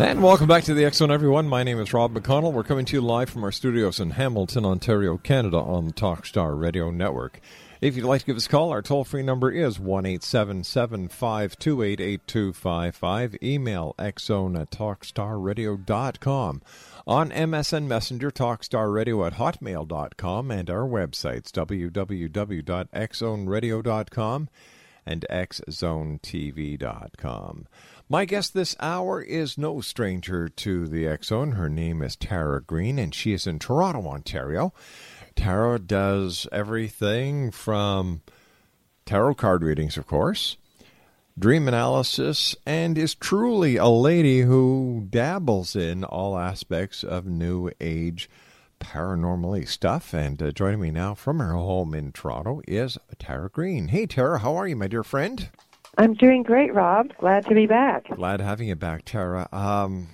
And welcome back to the X Zone, everyone. My name is Rob McConnell. We're coming to you live from our studios in Hamilton, Ontario, Canada, on the Talkstar Radio Network. If you'd like to give us a call, our toll free number is 1 528 8255. Email xzone at talkstarradio.com. On MSN Messenger, talkstarradio at hotmail.com, and our websites, www.xzoneradio.com and xzonetv.com. My guest this hour is no stranger to the Zone. Her name is Tara Greene, and she is in Toronto, Ontario. Tara does everything from tarot card readings, of course, dream analysis, and is truly a lady who dabbles in all aspects of New Age paranormally stuff. And uh, joining me now from her home in Toronto is Tara Greene. Hey, Tara, how are you, my dear friend? I'm doing great, Rob. Glad to be back. Glad having you back, Tara. Um,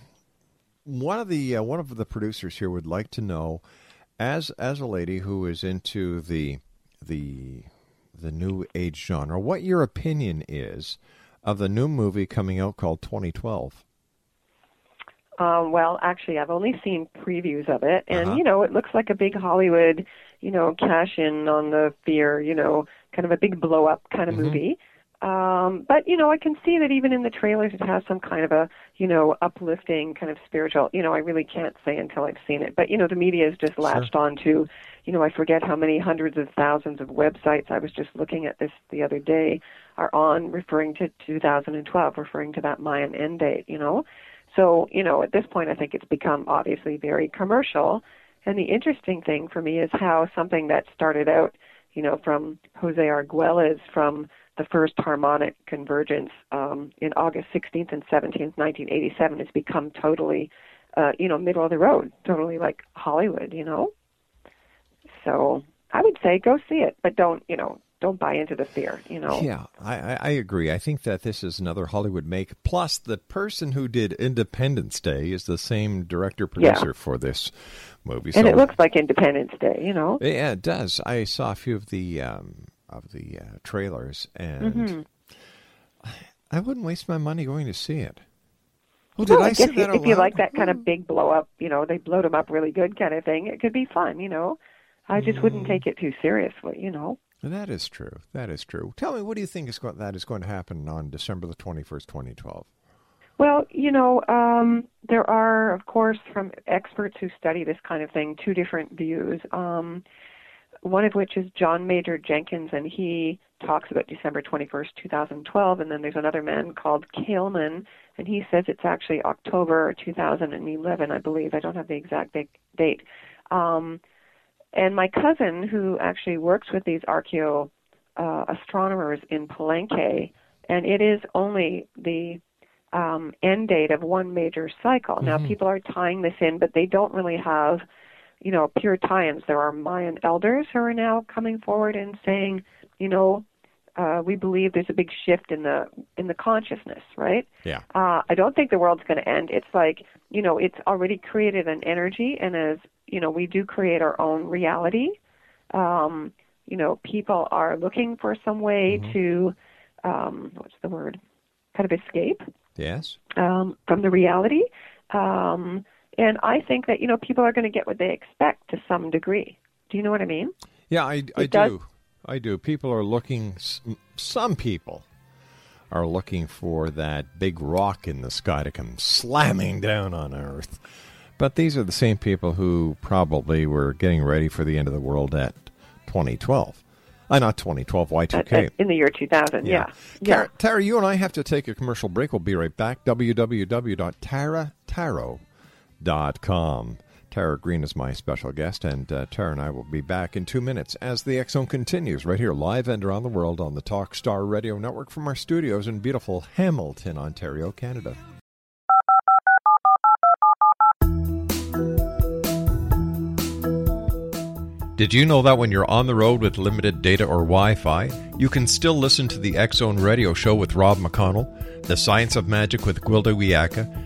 one of the uh, one of the producers here would like to know, as as a lady who is into the the the new age genre, what your opinion is of the new movie coming out called 2012. Um, well, actually, I've only seen previews of it, and Uh-huh. you know, it looks like a big Hollywood, you know, cash in on the fear, you know, kind of a big blow up kind of Mhm. movie. Um, but you know, I can see that even in the trailers, it has some kind of a, you know, uplifting kind of spiritual. You know, I really can't say until I've seen it. But you know, the media has just latched on to, you know, I forget how many hundreds of thousands of websites. I was just looking at this the other day are on referring to 2012, referring to that Mayan end date. You know, so, you know, at this point, I think it's become obviously very commercial. And the interesting thing for me is how something that started out, you know, from Jose Arguelles from the first harmonic convergence um, in August 16th and 17th, 1987, has become totally, uh, you know, middle of the road, totally like Hollywood, you know. So I would say go see it, but don't, you know, don't buy into the fear, you know. Yeah, I, I, agree. I think that this is another Hollywood make. Plus, the person who did Independence Day is the same director producer for this movie. And so, it looks like Independence Day, you know. yeah, it does. I saw a few of the um, of the uh, trailers, and Mm-hmm. I wouldn't waste my money going to see it. Oh, did Well, I, I say guess if you like that kind of big blow up, you know, they blowed them up really good kind of thing, it could be fun, you know. I just Mm. wouldn't take it too seriously, you know. That is true. That is true. Tell me, what do you think is going, that is going to happen on December the twenty first, twenty twelve? Well, you know, um, there are, of course, from experts who study this kind of thing, two different views. Um, one of which is John Major Jenkins, and he talks about December 21st, 2012. And then there's another man called Calleman, and he says it's actually October 2011, I believe. I don't have the exact date. Um, and my cousin, who actually works with these archeo uh, astronomers in Palenque, and it is only the um, end date of one major cycle. Now, people are tying this in, but they don't really have, you know, pure tie-ins. There are Mayan elders who are now coming forward and saying, you know, uh, we believe there's a big shift in the in the consciousness, right? Yeah. Uh, I don't think the world's going to end. It's like, you know, it's already created an energy, and as you know, we do create our own reality. Um, you know, people are looking for some way to, um, what's the word? Kind of escape Yes. um, from the reality. Um, and I think that you know people are going to get what they expect to some degree. Do you know what I mean? Yeah, I, I does- do. I do. People are looking, some people are looking for that big rock in the sky to come slamming down on Earth. But these are the same people who probably were getting ready for the end of the world at 2012. Uh, not 2012, Y2K. At- at- in the year 2000, yeah. Yeah. Tara, Tara, you and I have to take a commercial break. We'll be right back. www.taratarot.com. Tara Greene is my special guest, and uh, Tara and I will be back in two minutes as the Zone continues right here, live and around the world on the Talk Star Radio Network from our studios in beautiful Hamilton, Ontario, Canada. Did you know that when you're on the road with limited data or Wi Fi, you can still listen to the Zone Radio Show with Rob McConnell, The Science of Magic with Gwilda Wiyaka,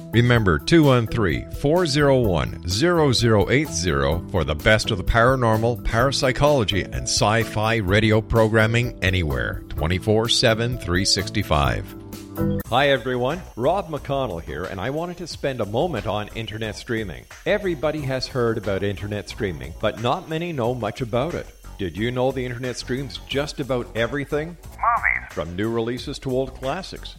Remember 213 401 0080 for the best of the paranormal, parapsychology, and sci fi radio programming anywhere 24 7 365. Hi everyone, Rob McConnell here, and I wanted to spend a moment on internet streaming. Everybody has heard about internet streaming, but not many know much about it. Did you know the internet streams just about everything? Movies, From new releases to old classics.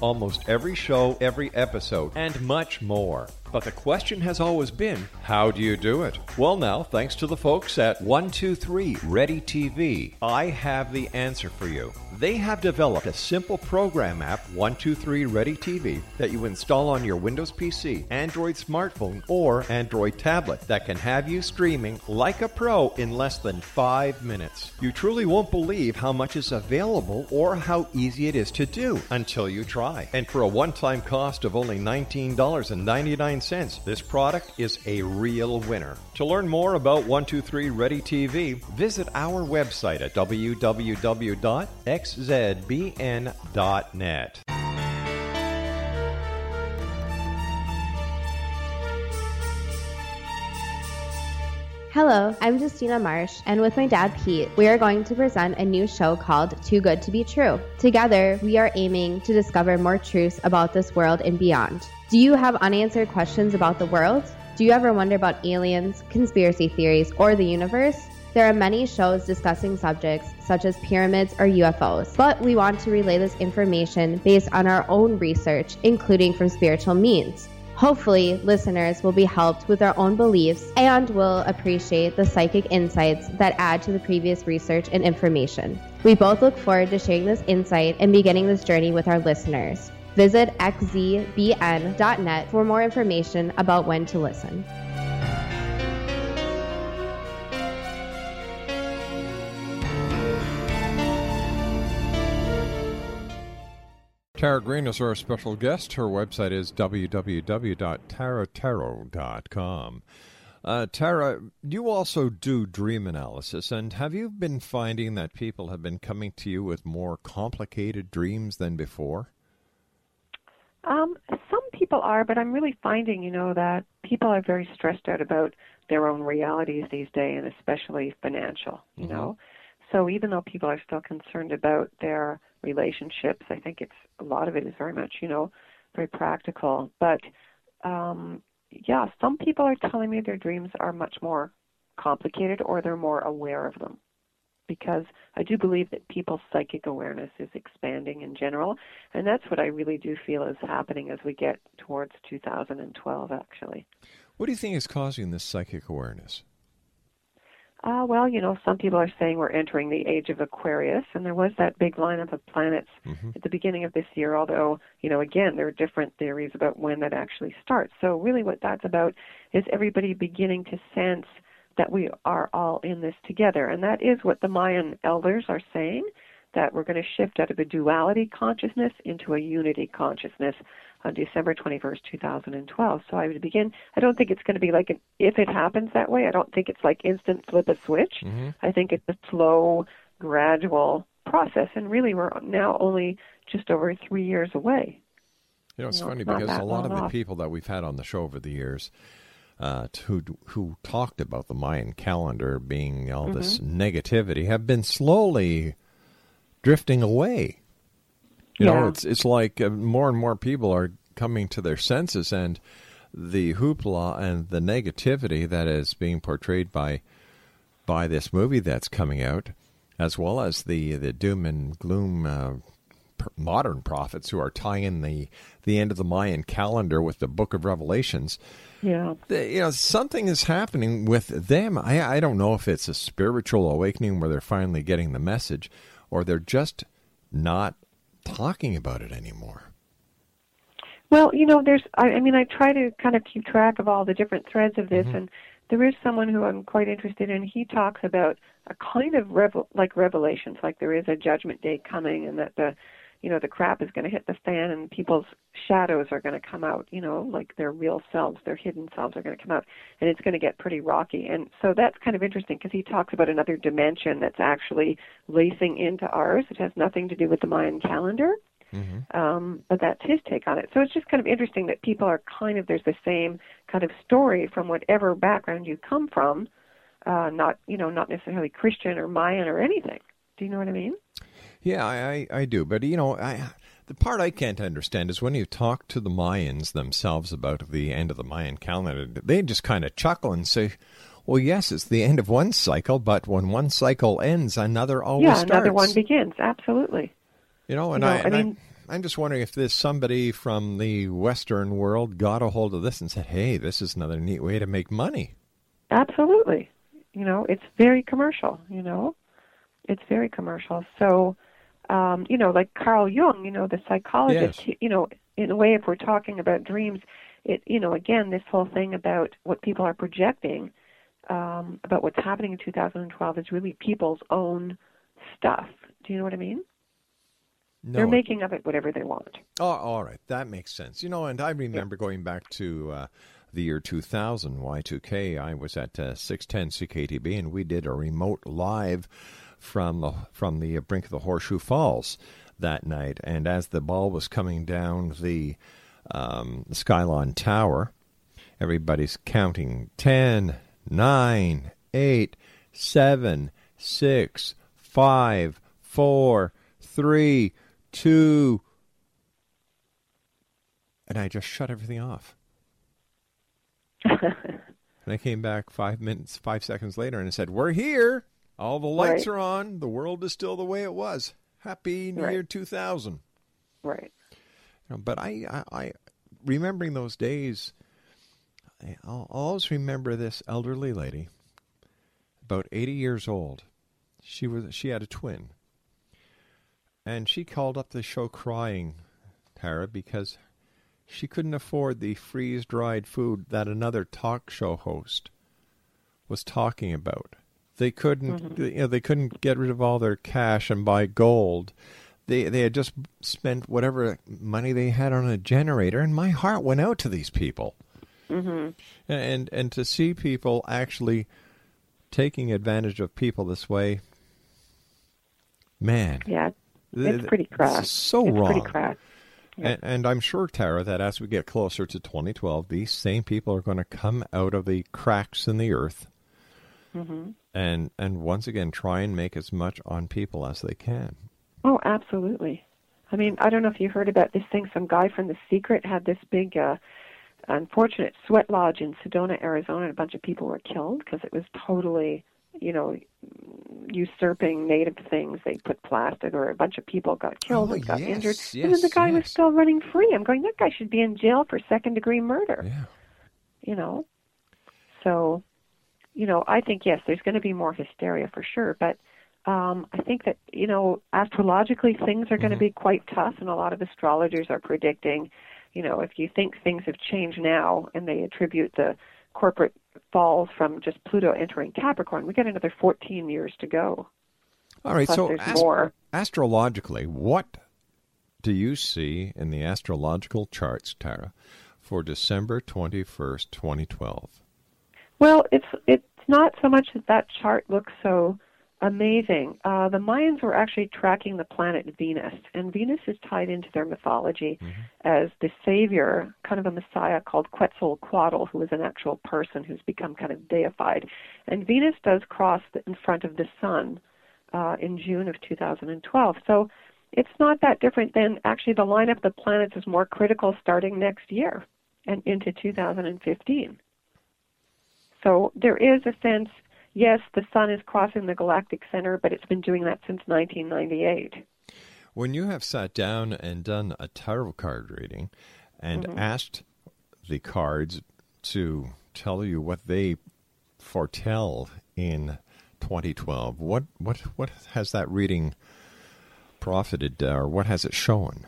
Almost every show, every episode, and much more. But the question has always been how do you do it? Well, now, thanks to the folks at 123 Ready TV, I have the answer for you. They have developed a simple program app, 123 Ready TV, that you install on your Windows PC, Android smartphone, or Android tablet that can have you streaming like a pro in less than five minutes. You truly won't believe how much is available or how easy it is to do until you try. And for a one time cost of only $19.99, this product is a real winner. To learn more about 123 Ready TV, visit our website at www.xzbn.net. Hello, I'm Justina Marsh, and with my dad Pete, we are going to present a new show called Too Good to Be True. Together, we are aiming to discover more truths about this world and beyond. Do you have unanswered questions about the world? Do you ever wonder about aliens, conspiracy theories, or the universe? There are many shows discussing subjects such as pyramids or UFOs, but we want to relay this information based on our own research, including from spiritual means. Hopefully, listeners will be helped with their own beliefs and will appreciate the psychic insights that add to the previous research and information. We both look forward to sharing this insight and beginning this journey with our listeners. Visit xzbn.net for more information about when to listen. Tara Greene is our special guest. Her website is www.taratarot.com. Uh, Tara, you also do dream analysis, and have you been finding that people have been coming to you with more complicated dreams than before? Um, some people are, but I'm really finding, you know, that people are very stressed out about their own realities these days, and especially financial. You Mhm. know, so even though people are still concerned about their relationships, I think it's a lot of it is very much, you know, very practical. But um, yeah, some people are telling me their dreams are much more complicated, or they're more aware of them because I do believe that people's psychic awareness is expanding in general, and that's what I really do feel is happening as we get towards 2012, actually. What do you think is causing this psychic awareness? Uh, well, you know, some people are saying we're entering the age of Aquarius, and there was that big lineup of planets Mhm. at the beginning of this year, although, you know, again, there are different theories about when that actually starts. So, really, what that's about is everybody beginning to sense that we are all in this together. And that is what the Mayan elders are saying that we're going to shift out of a duality consciousness into a unity consciousness on December 21st, 2012. So I would begin, I don't think it's going to be like, an, if it happens that way, I don't think it's like instant flip a switch. Mhm. I think it's a slow, gradual process. And really, we're now only just over three years away. You know, it's No, funny it's because a lot of long the people that we've had on the show over the years uh, who who talked about the Mayan calendar being all this negativity have been slowly drifting away. You know, it's it's like uh, more and more people are coming to their senses, and the hoopla and the negativity that is being portrayed by by this movie that's coming out, as well as the the doom and gloom uh, modern prophets who are tying the the end of the Mayan calendar with the Book of Revelations. Yeah. You know, something is happening with them. I I don't know if it's a spiritual awakening where they're finally getting the message, or they're just not talking about it anymore. Well, you know, there's. I, I mean, I try to kind of keep track of all the different threads of this, mm-hmm. and there is someone who I'm quite interested in. He talks about a kind of revel, like revelations, like there is a judgment day coming, and that the, you know, the crap is going to hit the fan, and people's shadows are going to come out. You know, like their real selves, their hidden selves are going to come out, and it's going to get pretty rocky. And so that's kind of interesting because he talks about another dimension that's actually lacing into ours. It has nothing to do with the Mayan calendar um, but that's his take on it. So it's just kind of interesting that people are kind of there's the same kind of story from whatever background you come from, uh, not you know not necessarily Christian or Mayan or anything. Do you know what I mean? Yeah, I, I, I do. But, you know, I, the part I can't understand is when you talk to the Mayans themselves about the end of the Mayan calendar, they just kind of chuckle and say, well, yes, it's the end of one cycle, but when one cycle ends, another always yeah, starts. another one begins. Absolutely. You know, and You know, I, I and mean- I'm, I'm just wondering if this somebody from the Western world got a hold of this and said, hey, this is another neat way to make money. Absolutely. You know, it's very commercial, you know. It's very commercial. So, um, you know, like Carl Jung, you know, the psychologist, Yes. you know, in a way if we're talking about dreams, it you know, again, this whole thing about what people are projecting um, about what's happening in 2012 is really people's own stuff. Do you know what I mean? No, They're making of it whatever they want. Oh, all right. That makes sense. You know, and I remember going back to uh, the year 2000, Y2K. I was at uh, 610 CKTB, and we did a remote live from the, from the brink of the Horseshoe Falls that night. And as the ball was coming down the, um, Skylon Tower, everybody's counting 10, 9, 8, 7, 6, 5, 4, 3, 2, and I just shut everything off. and I came back five minutes, five seconds later, and I said, "We're here. All the lights Right. are on. The world is still the way it was. Happy New Right. Year 2000." right. You know, but I, I, I, remembering those days, I, I'll always remember this elderly lady, about 80 years old. She was she had a twin, and she called up the show crying, Tara, because she couldn't afford the freeze dried food that another talk show host was talking about. They couldn't, you know, they couldn't get rid of all their cash and buy gold. They they had just spent whatever money they had on a generator, and my heart went out to these people. Mm-hmm. And and to see people actually taking advantage of people this way, man, Yeah. th- It's pretty this crass. so it's wrong. pretty crass. And, and I'm sure, Tara, that as we get closer to 2012, these same people are going to come out of the cracks in the earth Mm-hmm. and, and once again try and make as much on people as they can. Oh, absolutely. I mean, I don't know if you heard about this thing. Some guy from The Secret had this big, uh, unfortunate sweat lodge in Sedona, Arizona, and a bunch of people were killed because it was totally, you know, usurping native things. They put plastic, or a bunch of people got killed Oh, and got yes, injured. and then the yes, guy was still running free. I'm going, that guy should be in jail for second degree murder. Yeah. You know, so, you know, I think yes, there's going to be more hysteria for sure, but um, I think that you know astrologically things are going to be quite tough, and a lot of astrologers are predicting. You know, if you think things have changed now, and they attribute the corporate falls from just Pluto entering Capricorn, we got another 14 years to go. All right. Plus so, more. astrologically, what do you see in the astrological charts, Tara, for December 21st, 2012? Well, it's it's not so much that that chart looks so amazing. Uh, the Mayans were actually tracking the planet Venus, and Venus is tied into their mythology as the savior, kind of a messiah called Quetzalcoatl, who is an actual person who's become kind of deified. And Venus does cross the, in front of the sun uh, in June of 2012. So it's not that different than actually the lineup of the planets is more critical starting next year and into 2015. So there is a sense, yes, the sun is crossing the galactic center, but it's been doing that since 1998. When you have sat down and done a tarot card reading and Mm-hmm. asked the cards to tell you what they foretell in 2012, what what what has that reading profited, uh, or what has it shown?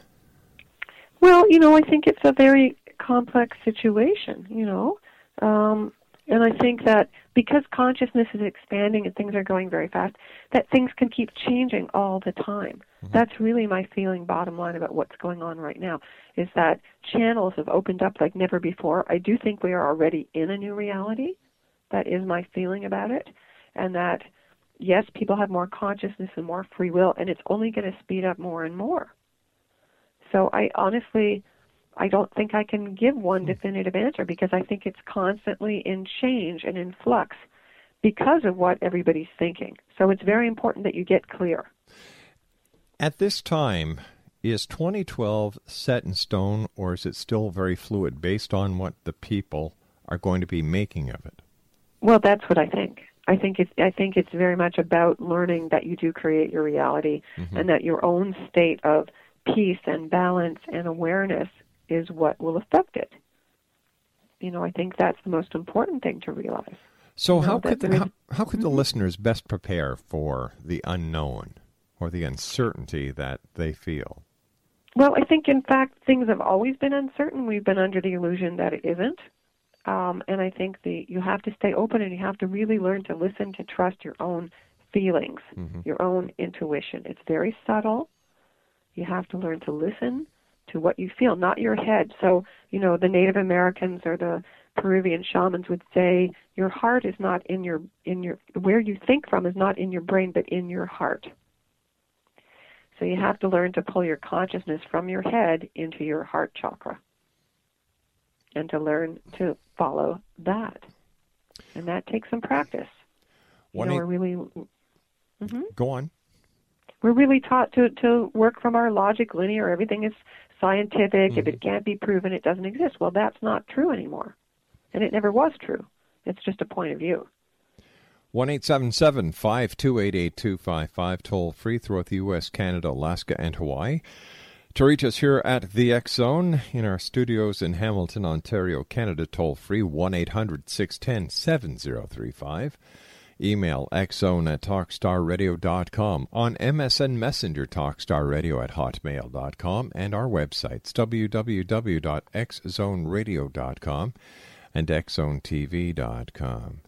Well, you know, I think it's a very complex situation, you know. Um, and I think that because consciousness is expanding and things are going very fast, that things can keep changing all the time. Mm-hmm. That's really my feeling, bottom line, about what's going on right now, is that channels have opened up like never before. I do think we are already in a new reality. That is my feeling about it. And that, yes, people have more consciousness and more free will, and it's only going to speed up more and more. So I honestly, I don't think I can give one hmm. definitive answer because I think it's constantly in change and in flux because of what everybody's thinking. So it's very important that you get clear. At this time, is 2012 set in stone, or is it still very fluid based on what the people are going to be making of it? Well, that's what I think. I think it's I think it's very much about learning that you do create your reality mm-hmm. and that your own state of peace and balance and awareness is what will affect it. You know, I think that's the most important thing to realize. So No, how could the, how, how could Mm-hmm. the listeners best prepare for the unknown or the uncertainty that they feel? Well, I think in fact things have always been uncertain. We've been under the illusion that it isn't. Um, and I think the you have to stay open and you have to really learn to listen to trust your own feelings, your own intuition. It's very subtle. You have to learn to listen to what you feel, not your head. So, you know, the Native Americans or the Peruvian shamans would say your heart is not in your in your where you think from is not in your brain but in your heart. So you have to learn to pull your consciousness from your head into your heart chakra. And to learn to follow that. And that takes some practice. You One know, eight- we're really mm-hmm. Go on. we're really taught to to work from our logic linear everything is scientific if it mm-hmm. can't be proven it doesn't exist. Well that's not true anymore. And it never was true. It's just a point of view. One eight seven seven five two eight eight two five five toll free throughout the U.S., Canada, Alaska, and Hawaii. To reach us here at the X Zone in our studios in Hamilton, Ontario, Canada, toll free one 800 610 7035 Email xzone at talkstarradio.com. On MSN Messenger, talkstarradio at hotmail.com. And our websites, www.xzoneradio.com and xzonetv.com.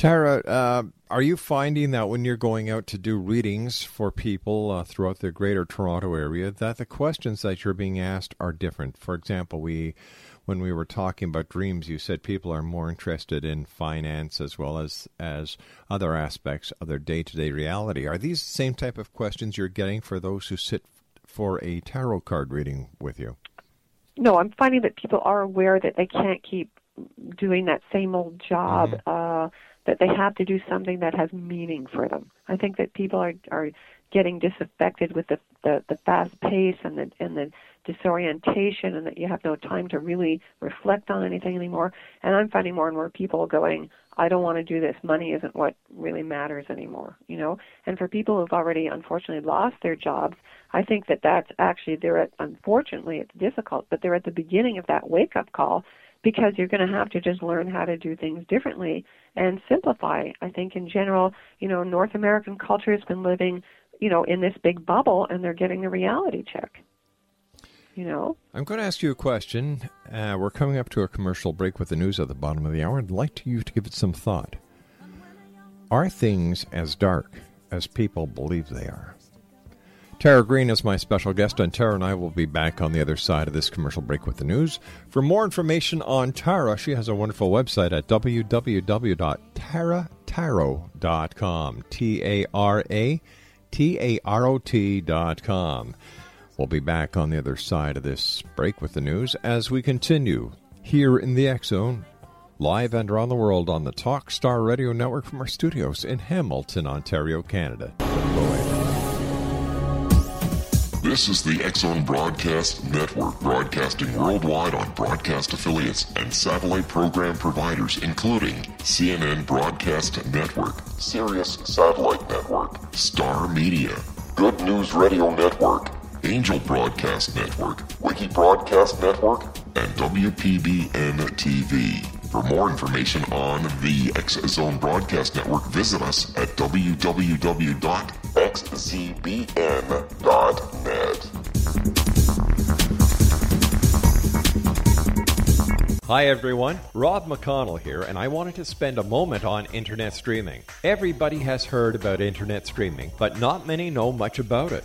Tara, uh, are you finding that when you're going out to do readings for people uh, throughout the greater Toronto area, that the questions that you're being asked are different? For example, we, when we were talking about dreams, you said people are more interested in finance as well as as other aspects of their day-to-day reality. Are these the same type of questions you're getting for those who sit for a tarot card reading with you? no i'm finding that people are aware that they can't keep doing that same old job uh that they have to do something that has meaning for them i think that people are are getting disaffected with the the, the fast pace and the and the disorientation and that you have no time to really reflect on anything anymore. And i'm finding more and more people going i don't want to do this. Money isn't what really matters anymore you know? And for people who've already unfortunately lost their jobs i think that that's actually they're at unfortunately it's difficult but they're at the beginning of that wake up call because you're going to have to just learn how to do things differently and simplify. I think in general you know north american culture has been living you know in this big bubble and they're getting the reality check you know I'm going to ask you a question. Uh, we're coming up to a commercial break with the news at the bottom of the hour. I'd like you to give it some thought. Are things as dark as people believe they are? Tara Greene is my special guest, and Tara and I will be back on the other side of this commercial break with the news. For more information on Tara, she has a wonderful website at www.tara, taratarot.com. T A R A T A R O T.com. We'll be back on the other side of this break with the news as we continue here in the X Zone, live and around the world on the Talk Star Radio Network from our studios in Hamilton, Ontario, Canada. This is the X Zone Broadcast Network, broadcasting worldwide on broadcast affiliates and satellite program providers, including CNN Broadcast Network, Sirius Satellite Network, Star Media, Good News Radio Network, Angel Broadcast Network, Wiki Broadcast Network, and WPBN TV. For more information on the X Zone Broadcast Network, visit us at www.xzbn.net. Hi everyone, Rob McConnell here, and I wanted to spend a moment on internet streaming. Everybody has heard about internet streaming, but not many know much about it.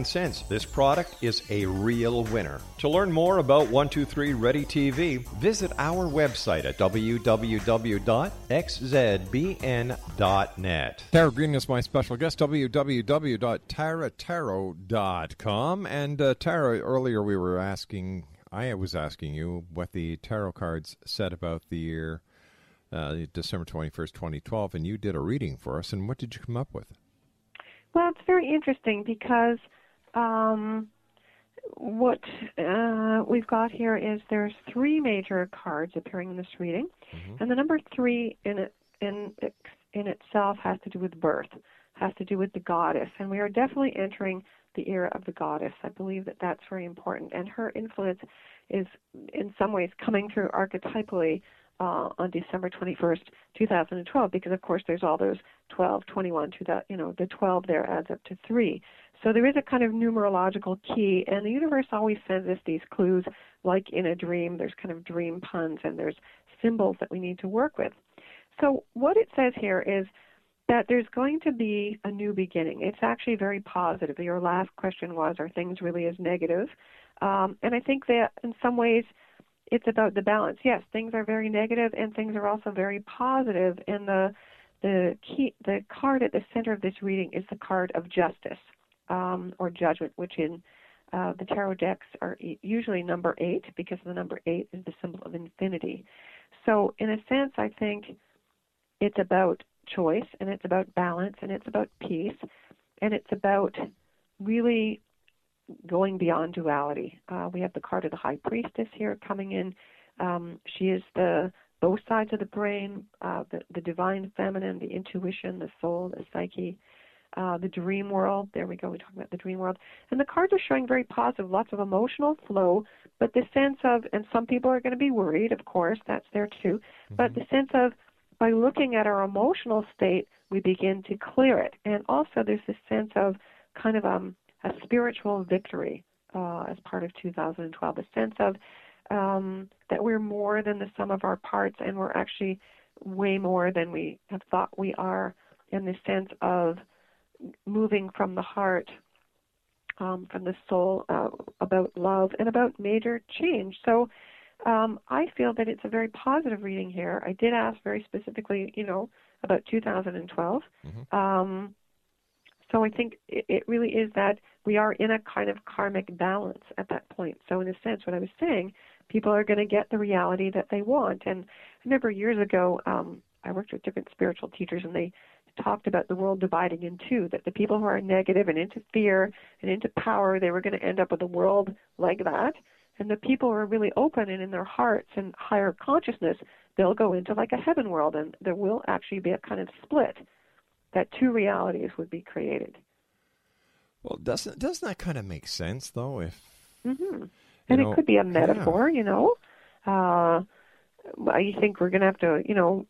this product is a real winner. To learn more about 123 Ready TV, visit our website at www.xzbn.net. Tara Greene is my special guest, www.taratarot.com. And uh, Tara, earlier we were asking, I was asking you what the tarot cards said about the year uh, December 21st, 2012, and you did a reading for us. And what did you come up with? Well, it's very interesting because um, what uh, we've got here is there's three major cards appearing in this reading, and the number three in it in in itself has to do with birth, has to do with the goddess, and we are definitely entering the era of the goddess. I believe that that's very important, and her influence is in some ways coming through archetypally uh, on December 21st, 2012, because of course there's all those 12, 21 to that, you know, the 12 there adds up to three. So there is a kind of numerological key, and the universe always sends us these clues, like in a dream. There's kind of dream puns, and there's symbols that we need to work with. So what it says here is that there's going to be a new beginning. It's actually very positive. Your last question was, are things really as negative? Um, and I think that in some ways it's about the balance. Yes, things are very negative, and things are also very positive. And the the key, the card at the center of this reading is the card of justice um, or judgment, which in uh, the tarot decks are usually number eight because the number eight is the symbol of infinity. So, in a sense, I think it's about choice and it's about balance and it's about peace and it's about really going beyond duality. Uh, we have the card of the high priestess here coming in. Um, she is the both sides of the brain, uh, the, the divine feminine, the intuition, the soul, the psyche, uh, the dream world. There we go. We talk about the dream world. And the cards are showing very positive, lots of emotional flow, but the sense of, and some people are going to be worried, of course, that's there too, but the sense of by looking at our emotional state, we begin to clear it. And also there's this sense of kind of um, a spiritual victory uh, as part of 2012, a sense of um, that we're more than the sum of our parts and we're actually way more than we have thought we are in the sense of moving from the heart, um, from the soul, uh, about love and about major change. So um, I feel that it's a very positive reading here. I did ask very specifically, you know, about 2012. Um, so I think it, really is that we are in a kind of karmic balance at that point. So in a sense, what I was saying, people are going to get the reality that they want. And I remember years ago, um, I worked with different spiritual teachers, and they talked about the world dividing in two. That the people who are negative and into fear and into power, they were going to end up with a world like that. And the people who are really open and in their hearts and higher consciousness, they'll go into like a heaven world, and there will actually be a kind of split that two realities would be created. Well, doesn't doesn't that kind of make sense though? If hmm and know, it could be a yeah. metaphor, you know. Uh, I think we're going to have to, you know,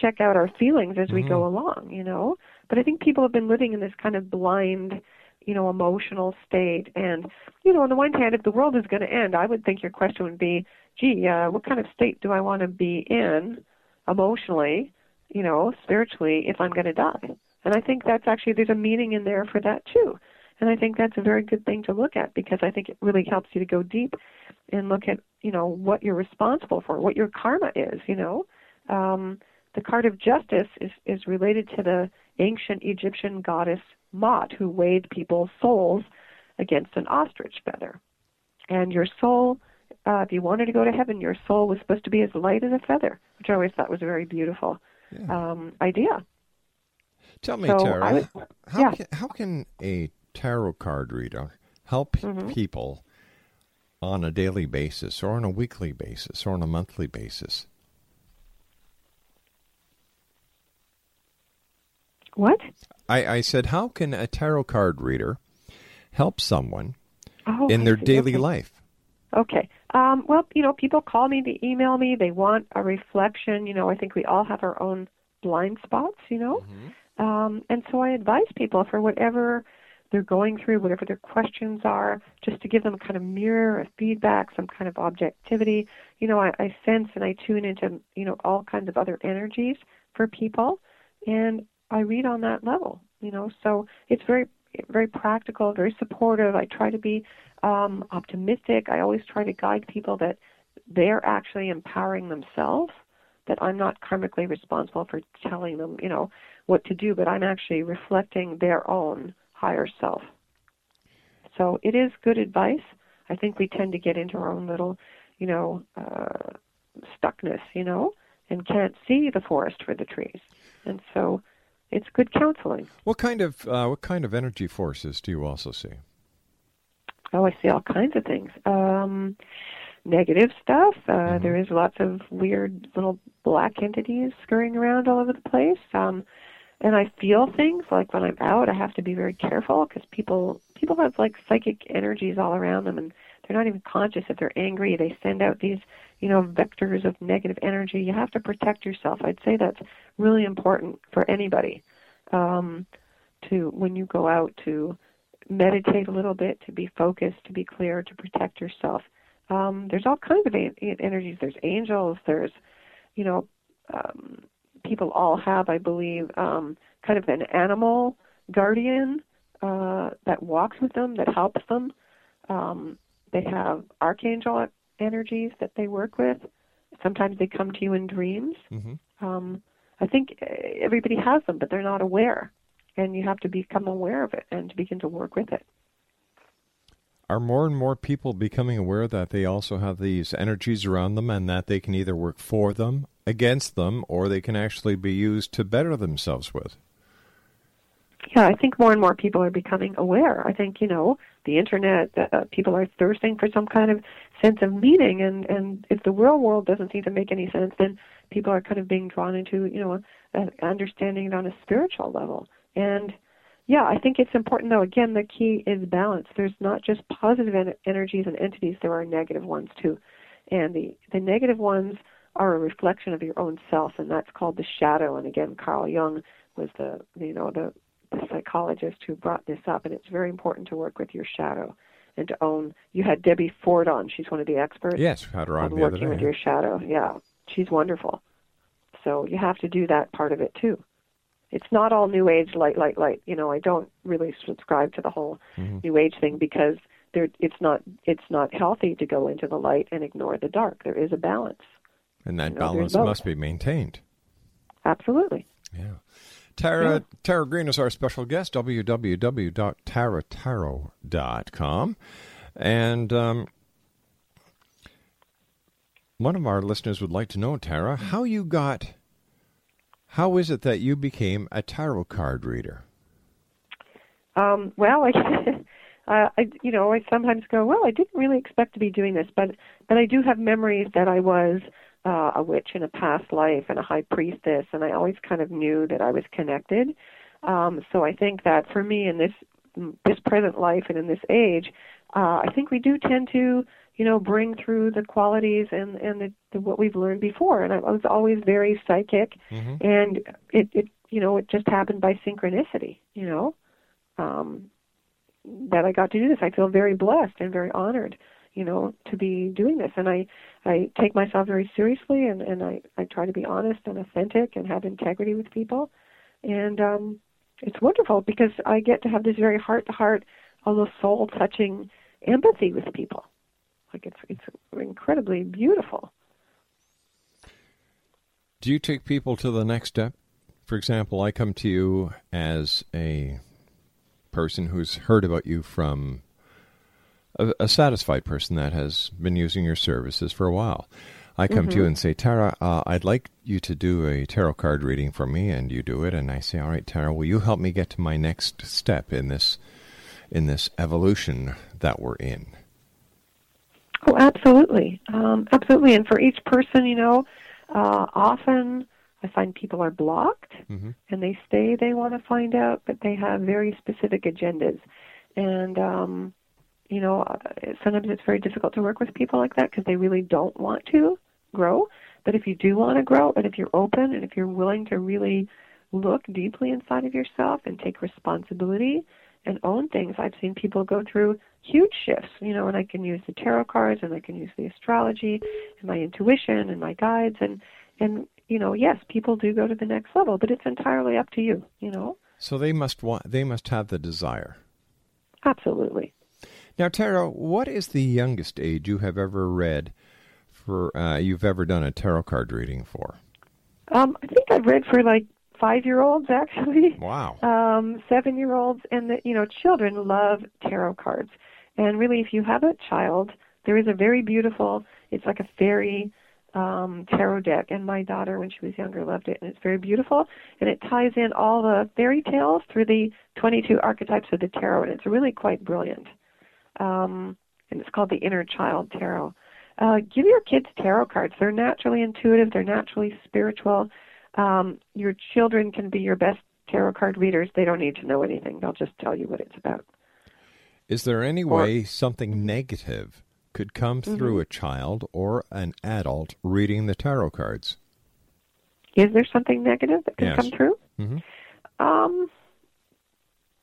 check out our feelings as we go Mm-hmm. along, you know. But I think people have been living in this kind of blind, you know, emotional state. And, you know, on the one hand, if the world is going to end, I would think your question would be, gee, uh, what kind of state do I want to be in emotionally, you know, spiritually, if I'm going to die? And I think that's actually, there's a meaning in there for that too. And I think that's a very good thing to look at because I think it really helps you to go deep and look at, you know, what you're responsible for, what your karma is, you know. Um, the card of justice is, is related to the ancient Egyptian goddess Maat, who weighed people's souls against an ostrich feather. And your soul, uh, if you wanted to go to heaven, your soul was supposed to be as light as a feather, which I always thought was very beautiful um, idea. tell me, So Tara, would- how yeah. can, how can a tarot card reader help Mm-hmm. people on a daily basis, or on a weekly basis, or on a monthly basis? What? I, I said, how can a tarot card reader help someone Oh, in I their see. daily Okay. life? Okay. Um, well, you know, people call me, they email me, they want a reflection. You know, I think we all have our own blind spots, you know. Um, and so I advise people for whatever they're going through, whatever their questions are, just to give them a kind of mirror, a feedback, some kind of objectivity. You know, I, I sense and I tune into, you know, all kinds of other energies for people, and I read on that level. You know, so it's very, very practical, very supportive. I try to be um, optimistic. I always try to guide people that they're actually empowering themselves. That I'm not karmically responsible for telling them, you know, what to do, but I'm actually reflecting their own higher self. So it is good advice. I think we tend to get into our own little, you know, uh, stuckness, you know, and can't see the forest for the trees. And so it's good counseling. What kind of uh, what kind of energy forces do you also see? Oh, I see all kinds of things. Um, negative stuff. Uh, there is lots of weird little black entities scurrying around all over the place. Um, and I feel things like when I'm out, I have to be very careful because people people have like psychic energies all around them, and they're not even conscious if they're angry. They send out these, you know, vectors of negative energy. You have to protect yourself. I'd say that's really important for anybody. Um, to when you go out to meditate a little bit, to be focused, to be clear, to protect yourself. Um, there's all kinds of en- energies. There's angels. There's, you know, um, people all have, I believe, um, kind of an animal guardian uh, that walks with them, that helps them. Um, they have archangel energies that they work with. Sometimes they come to you in dreams. Mm-hmm. Um, I think uh, everybody has them, but they're not aware. And you have to become aware of it and to begin to work with it. Are more and more people becoming aware that they also have these energies around them and that they can either work for them, against them, or they can actually be used to better themselves with? Yeah, I think more and more people are becoming aware. I think, you know, the internet, uh, people are thirsting for some kind of sense of meaning. And, and if the real world doesn't seem to make any sense, then people are kind of being drawn into, you know, uh, understanding it on a spiritual level. And yeah, I think it's important, though. Again, the key is balance. There's not just positive en- energies and entities, there are negative ones too. And the, the negative ones are a reflection of your own self, and that's called the shadow. And again, Carl Jung was the, you know, the, the psychologist who brought this up, and it's very important to work with your shadow and to own. You had Debbie Ford on; she's one of the experts Yes, had her on on the other working with your shadow. Yeah, she's wonderful. So you have to do that part of it too. It's not all New Age light, light, light. You know, I don't really subscribe to the whole Mm-hmm. New Age thing because there, it's not, it's not healthy to go into the light and ignore the dark. There is a balance. And that You know, balance must be maintained. Absolutely. Yeah. Tara Yeah. Tara Greene is our special guest, www.taratarot.com. And um, one of our listeners would like to know, Tara, how you got, how is it that you became a tarot card reader? Um, well, I, uh, I, you know, I sometimes go, well, I didn't really expect to be doing this, but but I do have memories that I was uh, a witch in a past life and a high priestess, and I always kind of knew that I was connected. Um, so I think that for me in this this present life and in this age, uh, I think we do tend to, you know, bring through the qualities and and the, the, what we've learned before. And I, was always very psychic, Mm-hmm. and it, it, you know, it just happened by synchronicity. You know, um, that I got to do this. I feel very blessed and very honored, you know, to be doing this. And I, I take myself very seriously, and and I I try to be honest and authentic and have integrity with people, and um, it's wonderful because I get to have this very heart to heart, almost soul touching empathy with people. Like it's it's incredibly beautiful. Do you take people to the next step? For example, I come to you as a person who's heard about you from a, a satisfied person that has been using your services for a while. I come to you and say, Tara, uh, I'd like you to do a tarot card reading for me, and you do it. And I say, All right, Tara, will you help me get to my next step in this in this evolution that we're in? Oh, absolutely, um, absolutely. And for each person, you know, uh, often I find people are blocked Mhm. and they stay. They want to find out, but they have very specific agendas. And um, you know, uh, sometimes it's very difficult to work with people like that because they really don't want to grow. But if you do want to grow, and if you're open, and if you're willing to really look deeply inside of yourself and take responsibility and own things, I've seen people go through huge shifts. You know, and I can use the tarot cards, and I can use the astrology, and my intuition, and my guides, and and you know, yes, people do go to the next level, but it's entirely up to you. You know, So they must want they must have the desire. absolutely. Now, Tara, what is the youngest age you have ever read for? Uh, you've ever done a tarot card reading for? Um, I think I've read for like five year olds actually. Wow. um, seven year olds and the, you know children love tarot cards. And really if you have a child there is a very beautiful it's like a fairy um, tarot deck. And my daughter when she was younger loved it and it's very beautiful. And it ties in all the fairy tales through the 22 archetypes of the tarot and it's really quite brilliant. Um, and it's called the inner child tarot. Uh, give your kids tarot cards. They're naturally intuitive. They're naturally spiritual um, your children can be your best tarot card readers. They don't need to know anything. They'll just tell you what it's about. Is there any Or- way something negative could come through a child or an adult reading the tarot cards? Is there something negative that can Yes. come through? Mhm. Um,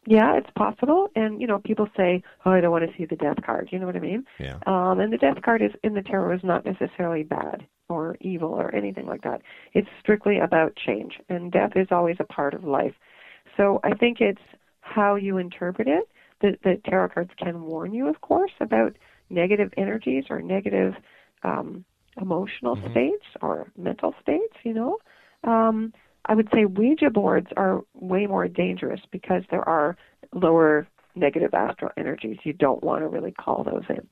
yeah, it's possible. And you know, people say, "Oh, I don't want to see the death card." You know what I mean? Yeah. Um, and the death card is in the tarot is not necessarily bad or evil or anything like that. It's strictly about change, and death is always a part of life. So I think it's how you interpret it. The, the tarot cards can warn you, of course, about negative energies or negative um, emotional states or mental states. You know, um, I would say Ouija boards are way more dangerous because there are lower negative astral energies. You don't want to really call those in.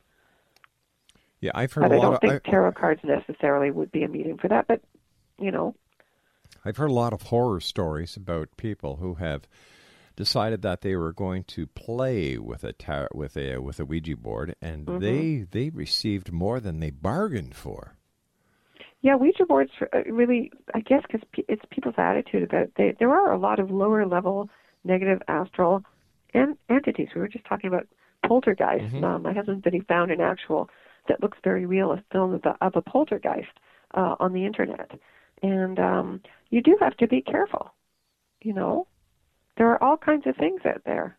Yeah, I've heard But a I don't of think I, tarot cards necessarily would be a medium for that. But you know, I've heard a lot of horror stories about people who have decided that they were going to play with a tar- with a with a Ouija board, and Mm-hmm. they they received more than they bargained for. yeah, Ouija boards uh, really, I guess, because it's people's attitude about it. They, there are a lot of lower level negative astral en- entities. We were just talking about poltergeist. Um, my husband said he found an actual that looks very real, a film of, a- of a poltergeist uh, on the internet, and um, you do have to be careful. You know, there are all kinds of things out there.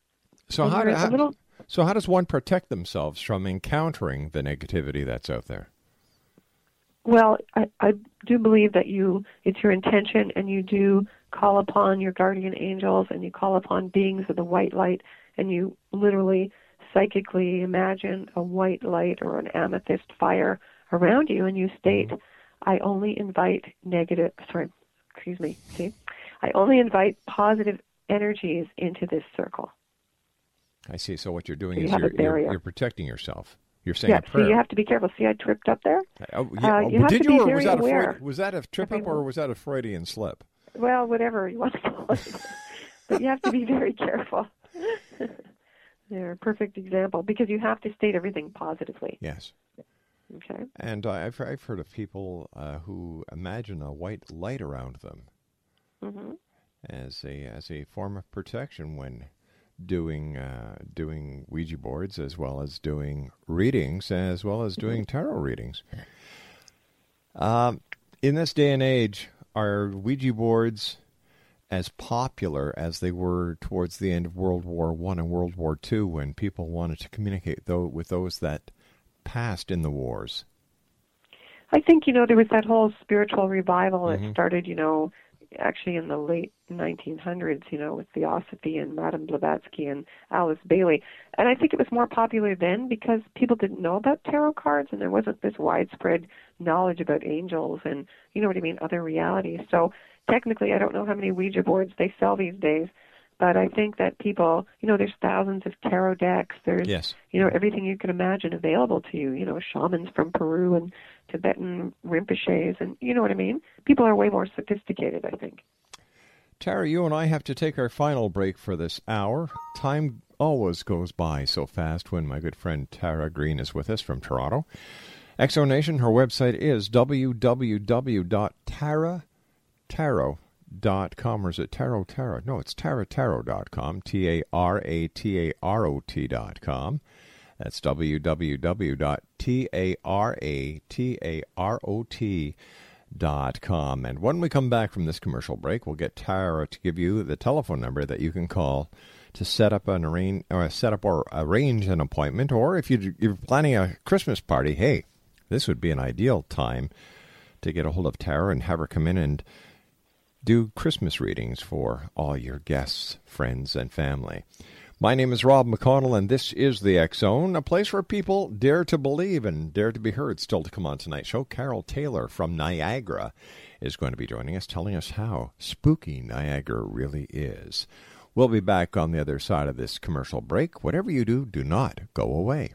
So And how, how little- so how does one protect themselves from encountering the negativity that's out there? Well, I, I do believe that you it's your intention and you do call upon your guardian angels and you call upon beings of the white light and you literally psychically imagine a white light or an amethyst fire around you and you state I only invite negative sorry, excuse me, see? I only invite positive energies into this circle. I see. So what you're doing You is a you're, you're you're protecting yourself. You're saying yeah, a so you have to be careful. See I tripped up there? Oh, Uh, yeah. you oh, have did you, or was that. Freud, was that a trip up, or was that a Freudian slip? well, whatever you want to call it. but you have to be very careful. They're a perfect example because you have to state everything positively. Yes. Okay. And uh, I've I've heard of people uh, who imagine a white light around them hmm as a as a form of protection when doing uh, doing Ouija boards as well as doing readings as well as doing tarot readings. Um, in this day and age, are Ouija boards as popular as they were towards the end of World War One and World War Two, when people wanted to communicate though with those that passed in the wars? I think you know there was that whole spiritual revival that Mhm. started, you know, actually in the late 1900s, you know, with Theosophy and Madame Blavatsky and Alice Bailey. And I think it was more popular then because people didn't know about tarot cards and there wasn't this widespread knowledge about angels and you know what I mean, other realities. So technically, I don't know how many Ouija boards they sell these days, but I think that people, you know, there's thousands of tarot decks. There's Yes. you know everything you can imagine available to you. You know, shamans from Peru and Tibetan Rinpoches, and you know what I mean. People are way more sophisticated, I think. Tara, you and I have to take our final break for this hour. Time always goes by so fast when my good friend Tara Greene is with us from Toronto. Exonation, her website is www.taratarot.com. Or is it Tarot Tarot? No, it's taratarot.com. T A R A T A R O T.com. That's www.taratarot.com. And when we come back from this commercial break, we'll get Tara to give you the telephone number that you can call to set up an arrange or uh, set up or arrange an appointment. Or if you- you're planning a Christmas party, hey, this would be an ideal time to get a hold of Tara and have her come in and do Christmas readings for all your guests, friends, and family. My name is Rob McConnell, and this is the X Zone, a place where people dare to believe and dare to be heard. Still to come on tonight's show, Carol Taylor from Niagara is going to be joining us, telling us how spooky Niagara really is. We'll be back on the other side of this commercial break. Whatever you do, do not go away.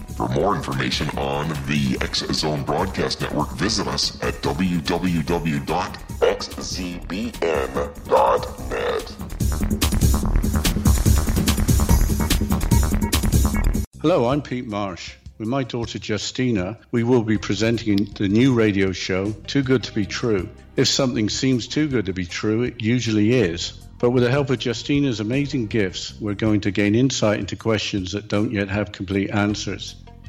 For more information on the X Zone Broadcast Network, visit us at www.xzbn.net. Hello, I'm Pete Marsh. With my daughter Justina, we will be presenting the new radio show, Too Good to Be True. If something seems too good to be true, it usually is. But with the help of Justina's amazing gifts, we're going to gain insight into questions that don't yet have complete answers.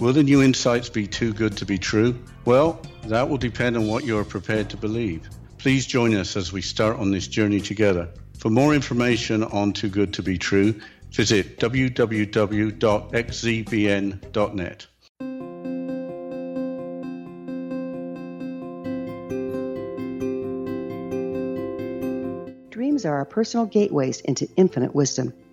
Will the new insights be too good to be true? Well, that will depend on what you are prepared to believe. Please join us as we start on this journey together. For more information on Too Good to Be True, visit www.xzbn.net. Dreams are our personal gateways into infinite wisdom.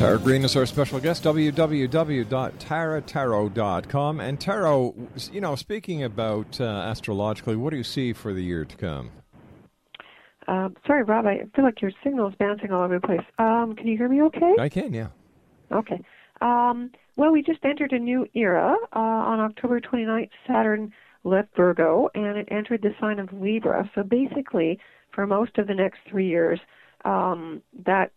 Tara Greene is our special guest, www.taratarot.com. And Tara, you know, speaking about uh, astrologically, what do you see for the year to come? Um, sorry, Rob. I feel like your signal is bouncing all over the place. Um, can you hear me? Okay. I can, yeah. Okay. Um, Well, we just entered a new era. Uh, on October 29th, Saturn left Virgo and it entered the sign of Libra. So basically, for most of the next three years, um, that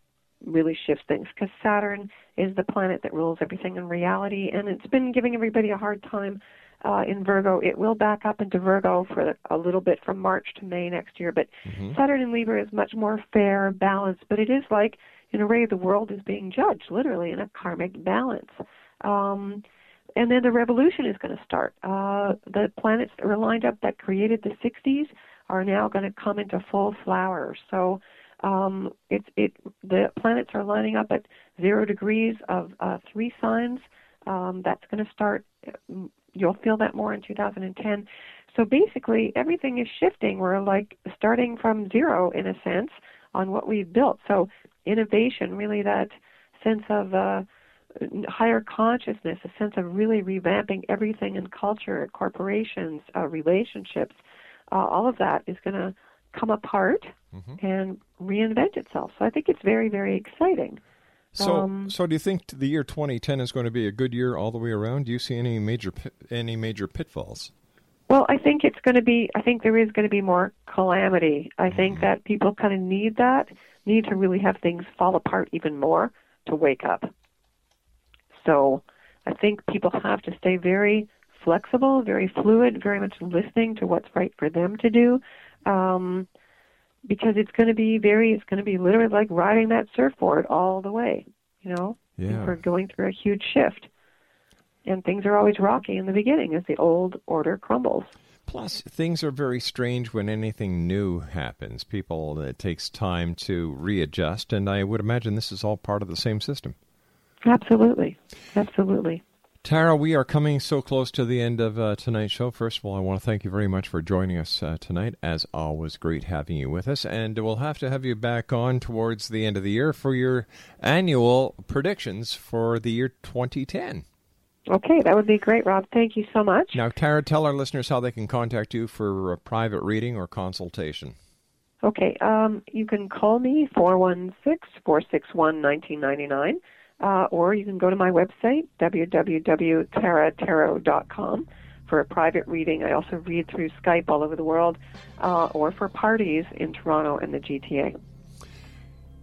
really shifts things because Saturn is the planet that rules everything in reality, and it's been giving everybody a hard time uh, in Virgo. It will back up into Virgo for a little bit from March to May next year, but Mm-hmm. Saturn in Libra is much more fair, balanced, but it is like, in a way, the world is being judged, literally, in a karmic balance. Um, and then the revolution is going to start. Uh, the planets that were lined up that created the 60s are now going to come into full flower. So um, it the planets are lining up at zero degrees of uh, three signs. Um, that's going to start. You'll feel that more in 2010. So basically, everything is shifting. We're like starting from zero in a sense on what we've built. So innovation, really, that sense of uh, higher consciousness, a sense of really revamping everything in culture, corporations, uh, relationships, uh, all of that is going to come apart Mm-hmm. and reinvent itself. So I think it's very, very exciting. So, Um, so do you think the year 2010 is going to be a good year all the way around? Do you see any major any major pitfalls? Well, I think it's going to be. I think there is going to be more calamity. I think that people kind of need that, need to really have things fall apart even more to wake up. So, I think people have to stay very flexible, very fluid, very much listening to what's right for them to do, um, because it's going to be very. It's going to be literally like riding that surfboard all the way. You know, Yeah. we're going through a huge shift. And things are always rocky in the beginning as the old order crumbles. Plus, things are very strange when anything new happens. People, it takes time to readjust, and I would imagine this is all part of the same system. Absolutely. Absolutely. Tara, we are coming so close to the end of uh, tonight's show. First of all, I want to thank you very much for joining us uh, tonight. As always, great having you with us. And we'll have to have you back on towards the end of the year for your annual predictions for the year 2010. Okay, that would be great, Rob. Thank you so much. Now, Tara, tell our listeners how they can contact you for a private reading or consultation. Okay, um, you can call me 416 461 1999, uh, or you can go to my website, www.taratarot.com, for a private reading. I also read through Skype all over the world, uh, or for parties in Toronto and the GTA.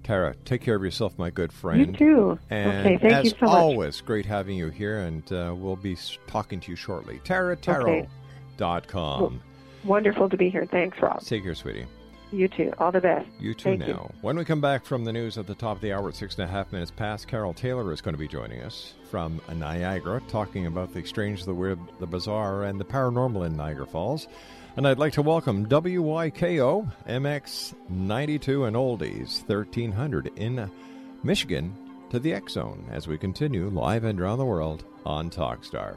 Tara, take care of yourself, my good friend. You too. And okay, thank as you so much. always, great having you here, and uh, we'll be talking to you shortly. TaraTarot.com. Wonderful to be here. Thanks, Rob. Take care, sweetie. You too. All the best. You too Thank now. you. When we come back from the news at the top of the hour at six and a half minutes past, Carol Taylor is going to be joining us from Niagara, talking about the strange, the weird, the bizarre, and the paranormal in Niagara Falls. And I'd like to welcome WYKO MX 92 and Oldies 1300 in Michigan to the X Zone as we continue live and around the world on Talkstar.